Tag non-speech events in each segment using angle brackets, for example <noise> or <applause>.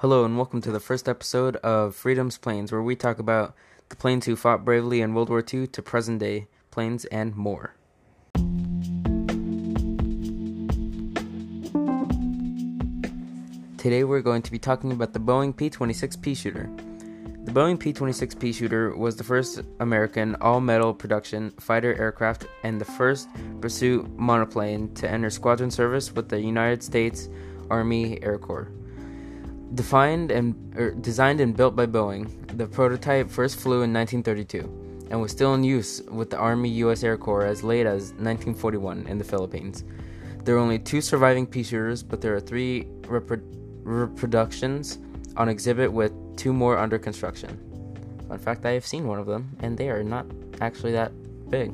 Hello, and welcome to the first episode of Freedom's Planes, where we talk about the planes who fought bravely in World War II to present day planes and more. Today, we're going to be talking about the Boeing P 26 Pea Shooter. The Boeing P 26 Pea Shooter was the first American all metal production fighter aircraft and the first pursuit monoplane to enter squadron service with the United States Army Air Corps. Defined and er, designed and built by Boeing, the prototype first flew in 1932 and was still in use with the Army U.S. Air Corps as late as 1941 in the Philippines. There are only two surviving pea shooters, but there are three repro- reproductions on exhibit with two more under construction. In fact I have seen one of them, and they are not actually that big.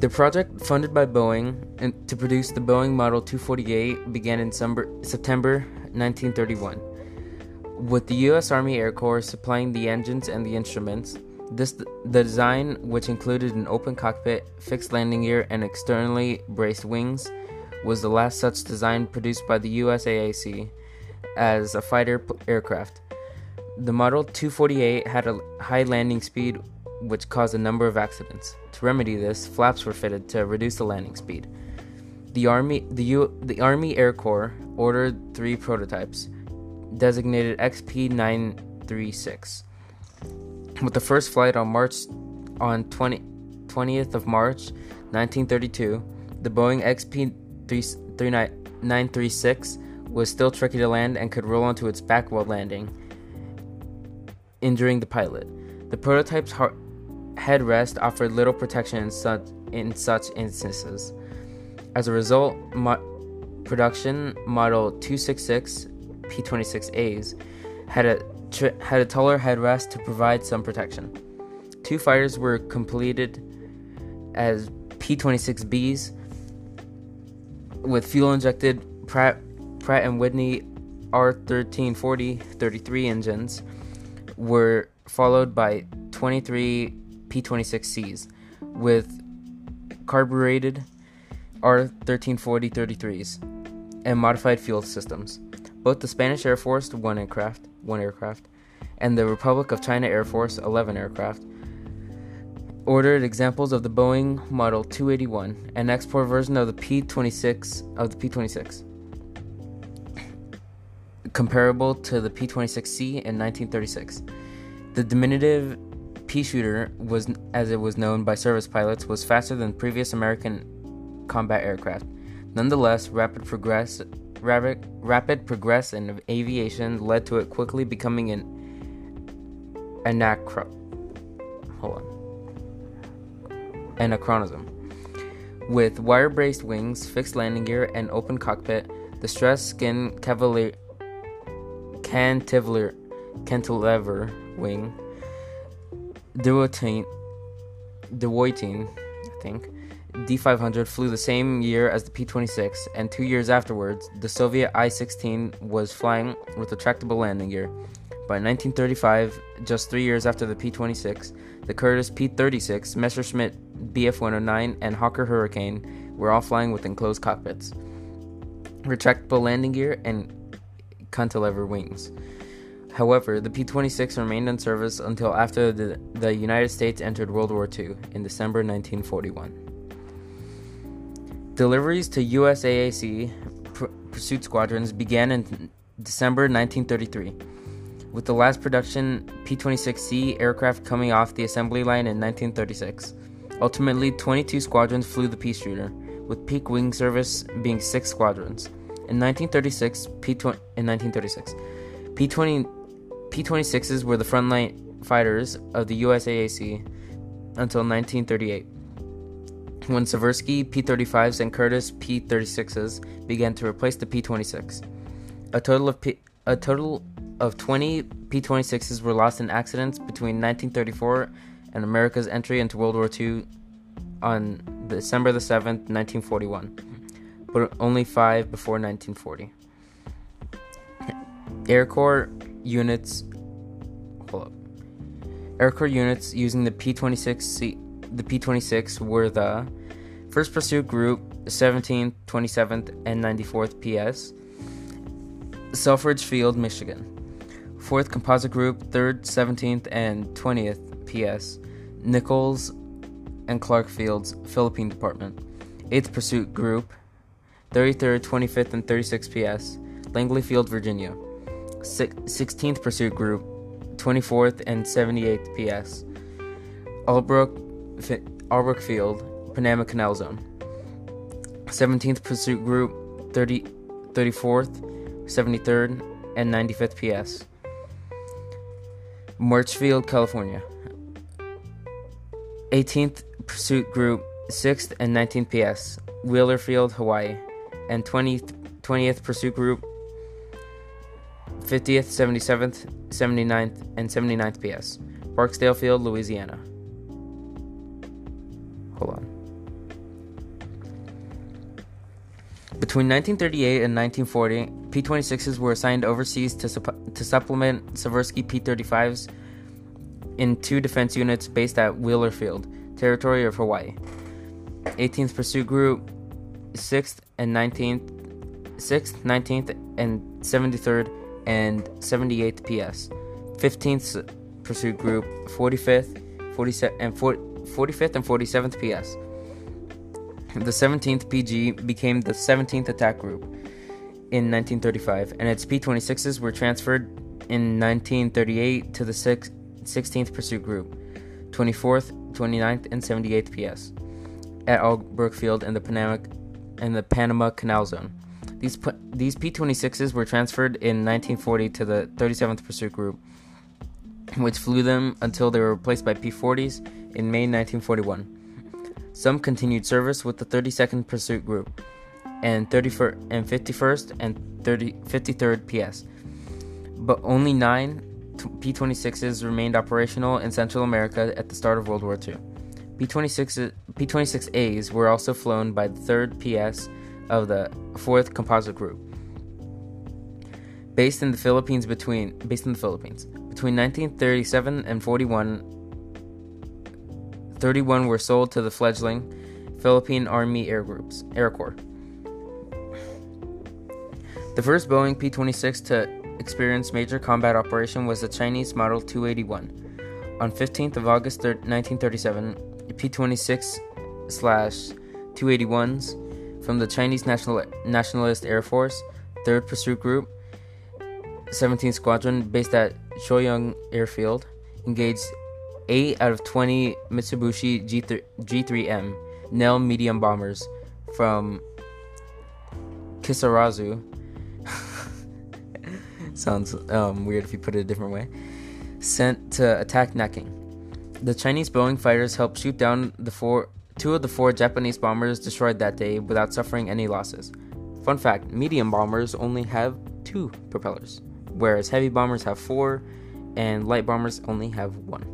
The project, funded by Boeing to produce the Boeing Model 248, began in September 1931. With the U.S. Army Air Corps supplying the engines and the instruments, this the design, which included an open cockpit, fixed landing gear, and externally braced wings, was the last such design produced by the USAAC as a fighter aircraft. The Model 248 had a high landing speed which caused a number of accidents. To remedy this, flaps were fitted to reduce the landing speed. The Army, the, U, the Army Air Corps ordered three prototypes, designated XP936. With the first flight on March on 20, 20th of March 1932, the Boeing XP936 was still tricky to land and could roll onto its back while landing, injuring the pilot. The prototype's headrest offered little protection in such, in such instances. As a result, mo- production model 266 P26As had a tr- had a taller headrest to provide some protection. Two fighters were completed as P26Bs with fuel injected Pratt Pratt and Whitney R1340 33 engines were followed by 23 P26Cs with carbureted R1340 33s and modified fuel systems. Both the Spanish Air Force, one aircraft, one aircraft, and the Republic of China Air Force, 11 aircraft, ordered examples of the Boeing Model 281, an export version of the P26 of the P26, comparable to the P26C in 1936. The diminutive Pea Shooter was, as it was known by service pilots, was faster than previous American combat aircraft. Nonetheless, rapid progress, rapid, rapid progress in aviation led to it quickly becoming an anachro. Hold on. Anachronism. With wire-braced wings, fixed landing gear, and open cockpit, the stressed skin cavalier, cantilever wing Dewoitine, Dewoitine, I think, D500 flew the same year as the P-26, and two years afterwards, the Soviet I-16 was flying with retractable landing gear. By 1935, just three years after the P-26, the Curtiss P-36, Messerschmitt Bf-109, and Hawker Hurricane were all flying with enclosed cockpits, retractable landing gear, and cantilever wings. However, the P 26 remained in service until after the, the United States entered World War II in December 1941. Deliveries to USAAC pr- pursuit squadrons began in December 1933, with the last production P 26C aircraft coming off the assembly line in 1936. Ultimately, 22 squadrons flew the Pea Shooter, with peak wing service being six squadrons. In 1936, P 20 in 1936, P 20 P 26s were the frontline fighters of the USAAC until 1938, when Seversky P 35s and Curtiss P 36s began to replace the P 26. A total of P- a total of 20 P 26s were lost in accidents between 1934 and America's entry into World War II on December the 7th, 1941, but only five before 1940. Air Corps units hold up. Air Corps units using the P26C, the P26 were the 1st Pursuit Group, 17th, 27th, and 94th PS, Selfridge Field, Michigan. 4th Composite Group, 3rd, 17th, and 20th PS, Nichols and Clark Fields, Philippine Department. 8th Pursuit Group, 33rd, 25th, and 36th PS, Langley Field, Virginia. 16th Pursuit Group, 24th and 78th PS, Albrook, Albrook Field, Panama Canal Zone. 17th Pursuit Group, 30, 34th, 73rd, and 95th PS. March Field, California. 18th Pursuit Group, 6th and 19th PS, Wheeler Field, Hawaii, and 20th, 20th Pursuit Group, 50th, 77th, 79th, and 79th PS, Barksdale Field, Louisiana. Hold on. Between 1938 and 1940, P 26s were assigned overseas to, to supplement Seversky P 35s in two defense units based at Wheeler Field, territory of Hawaii. 18th Pursuit Group, 6th and 19th, 6th, 19th, and 73rd and 78th PS. 15th Pursuit Group, 45th, 47th, and 45th and 47th PS. The 17th PG became the 17th Attack Group in 1935, and its P 26s were transferred in 1938 to the 6th 16th Pursuit Group, 24th, 29th, and 78th PS at Albrook Field in the in the Panama Canal Zone. These these P-26s were transferred in 1940 to the 37th Pursuit Group, which flew them until they were replaced by P-40s in May 1941. Some continued service with the 32nd Pursuit Group and 31st and 51st and 30, 53rd PS, but only nine P 26s remained operational in Central America at the start of World War II. P 26As were also flown by the 3rd PS of the 4th Composite Group. Based in the Philippines between based in the Philippines. Between 1937 and 41 31 were sold to the fledgling Philippine Army Air Groups, Air Corps. The first Boeing P 26 to experience major combat operation was the Chinese Model 281. On 15th of August 1937, P-26 slash 281s from the Chinese National Nationalist Air Force, 3rd Pursuit Group, 17th Squadron, based at Shoyang Airfield, engaged 8 out of 20 Mitsubishi G3, G3M Nell medium bombers from Kisarazu <laughs> Sounds um, weird if you put it a different way. Sent to attack Nanking. The Chinese Boeing fighters helped shoot down the four, two of the four Japanese bombers destroyed that day without suffering any losses. Fun fact medium bombers only have two propellers, whereas heavy bombers have four, and light bombers only have one.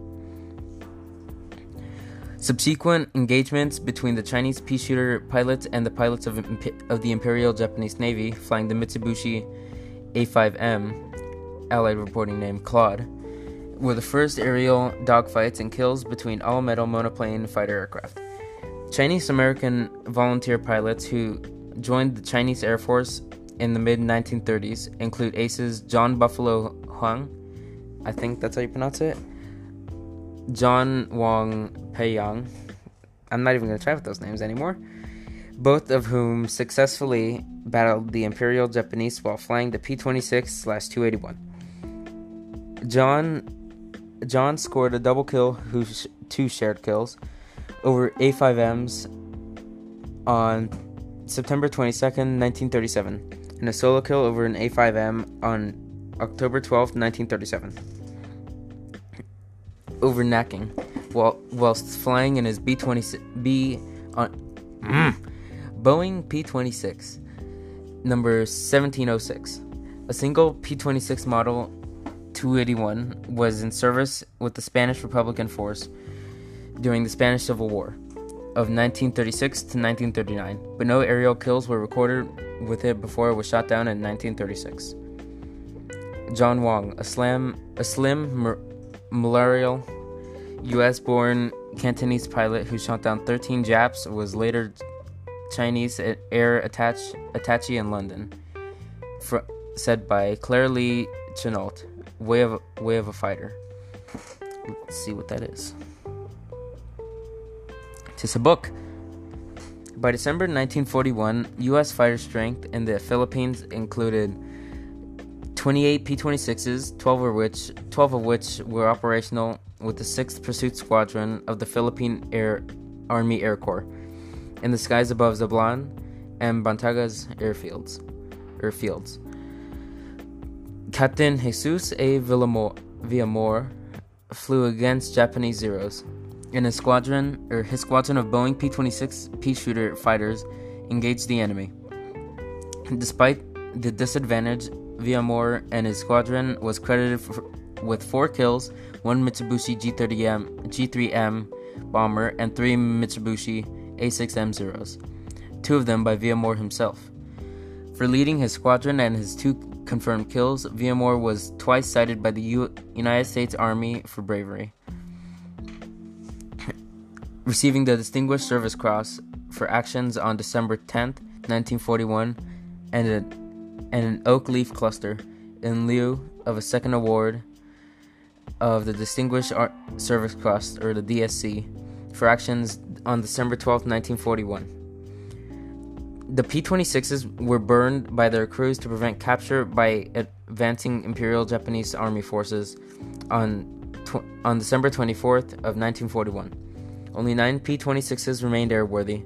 Subsequent engagements between the Chinese pea shooter pilots and the pilots of, of the Imperial Japanese Navy flying the Mitsubishi a5M, Allied reporting name Claude, were the first aerial dogfights and kills between all metal monoplane fighter aircraft. Chinese American volunteer pilots who joined the Chinese Air Force in the mid 1930s include aces John Buffalo Huang, I think that's how you pronounce it, John Wong Peiyang. I'm not even going to try with those names anymore both of whom successfully battled the Imperial Japanese while flying the P-26/281. John John scored a double kill, who sh- two shared kills, over A5Ms on September 22nd, 1937, and a solo kill over an A5M on October 12th, 1937. Over Nanking, while whilst flying in his B-20 B on. Mm, Boeing P 26, number 1706. A single P 26 model 281 was in service with the Spanish Republican Force during the Spanish Civil War of 1936 to 1939, but no aerial kills were recorded with it before it was shot down in 1936. John Wong, a, a slim, malarial US born Cantonese pilot who shot down 13 Japs, was later Chinese air attach, attache in London. Fr- said by Claire Lee Chennault, Way of, Way of a Fighter. Let's see what that is. It's a book. By December 1941, U.S. fighter strength in the Philippines included 28 P-26s, 12 of which 12 of which were operational with the 6th Pursuit Squadron of the Philippine Air Army Air Corps in the skies above Zablan and Bantagas airfields. airfields. Captain Jesus A. Villamor flew against Japanese Zeros in his squadron or his squadron of Boeing P-26 Peashooter fighters engaged the enemy. Despite the disadvantage, Villamor and his squadron was credited for, with four kills, one Mitsubishi G30M, G3M bomber, and three Mitsubishi A6M Zeros, two of them by Villamor himself. For leading his squadron and his two confirmed kills, Villamor was twice cited by the U- United States Army for bravery receiving the Distinguished Service Cross for actions on December 10, 1941, and, a, and an oak leaf cluster in lieu of a second award of the Distinguished Ar- Service Cross, or the DSC, for actions on December 12, 1941. The P 26s were burned by their crews to prevent capture by advancing Imperial Japanese Army forces on, tw- on December 24th of 1941. Only nine P 26s remained airworthy,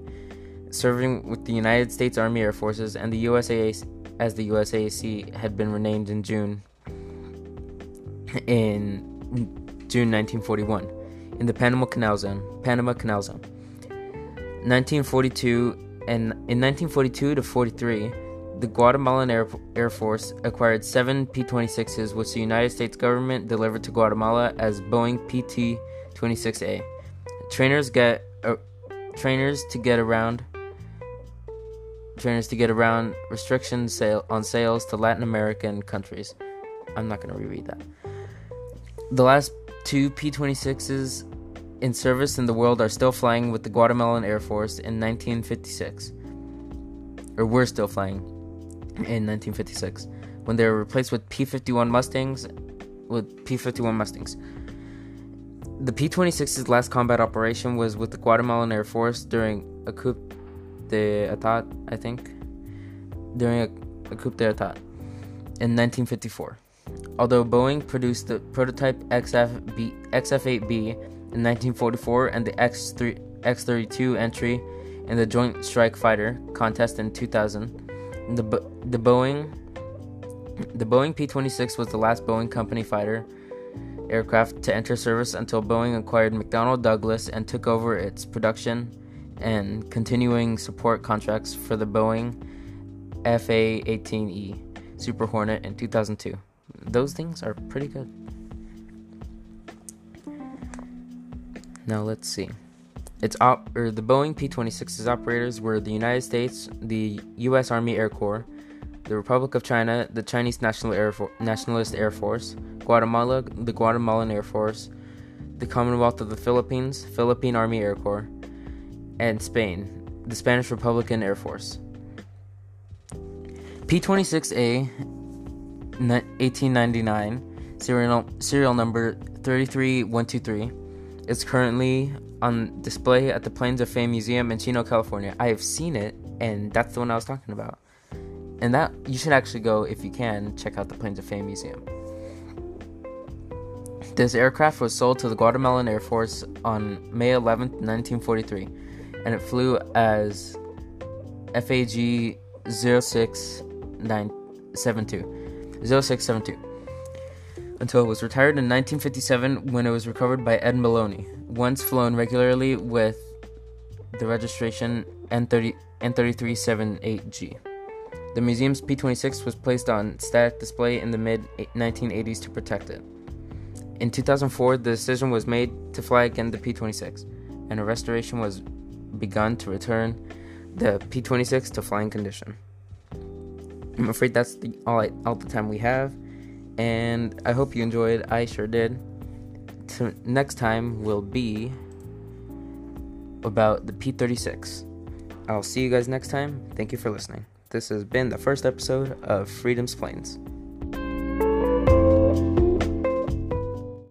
serving with the United States Army Air Forces and the USAA as the USAC had been renamed in June in June 1941 in the Panama Canal Zone. Panama Canal Zone. 1942 and in 1942 to 43, the Guatemalan Air, Air Force acquired seven P 26s, which the United States government delivered to Guatemala as Boeing PT 26A. Trainers get uh, trainers to get around trainers to get around restrictions sale on sales to Latin American countries. I'm not going to reread that. The last two P-26s in service in the world are still flying with the Guatemalan Air Force in 1956. Or were still flying in 1956 when they were replaced with P-51 Mustangs with P-51 Mustangs. The P 26's last combat operation was with the Guatemalan Air Force during a coup d'etat, I think. During a, a coup d'etat in 1954. Although Boeing produced the prototype XFB, XF-8B in 1944 and the X3, X-32 entry in the Joint Strike Fighter contest in 2000, the, the Boeing the Boeing P-26 was the last Boeing company fighter aircraft to enter service until Boeing acquired McDonnell Douglas and took over its production and continuing support contracts for the Boeing FA 18E Super Hornet in 2002. Those things are pretty good. Now let's see. Its op- or the Boeing P-26's operators were the United States, the U.S. Army Air Corps, the Republic of China, the Chinese National Air For- Nationalist Air Force, Guatemala, the Guatemalan Air Force, the Commonwealth of the Philippines, Philippine Army Air Corps, and Spain, the Spanish Republican Air Force. P-26A 1899 serial serial number 33123 is currently on display at the Planes of Fame Museum in Chino, California. I have seen it and that's the one I was talking about and that you should actually go if you can check out the Planes of Fame Museum. This aircraft was sold to the Guatemalan Air Force on May 11, 1943, and it flew as FAG 0672 0672 until it was retired in 1957 when it was recovered by Ed Maloney, once flown regularly with the registration N30 N3378G. The museum's P 26 was placed on static display in the mid 1980s to protect it. In 2004, the decision was made to fly again the P 26, and a restoration was begun to return the P 26 to flying condition. I'm afraid that's the, all, I, all the time we have, and I hope you enjoyed. I sure did. Next time will be about the P 36. I'll see you guys next time. Thank you for listening. This has been the first episode of Freedom's Planes.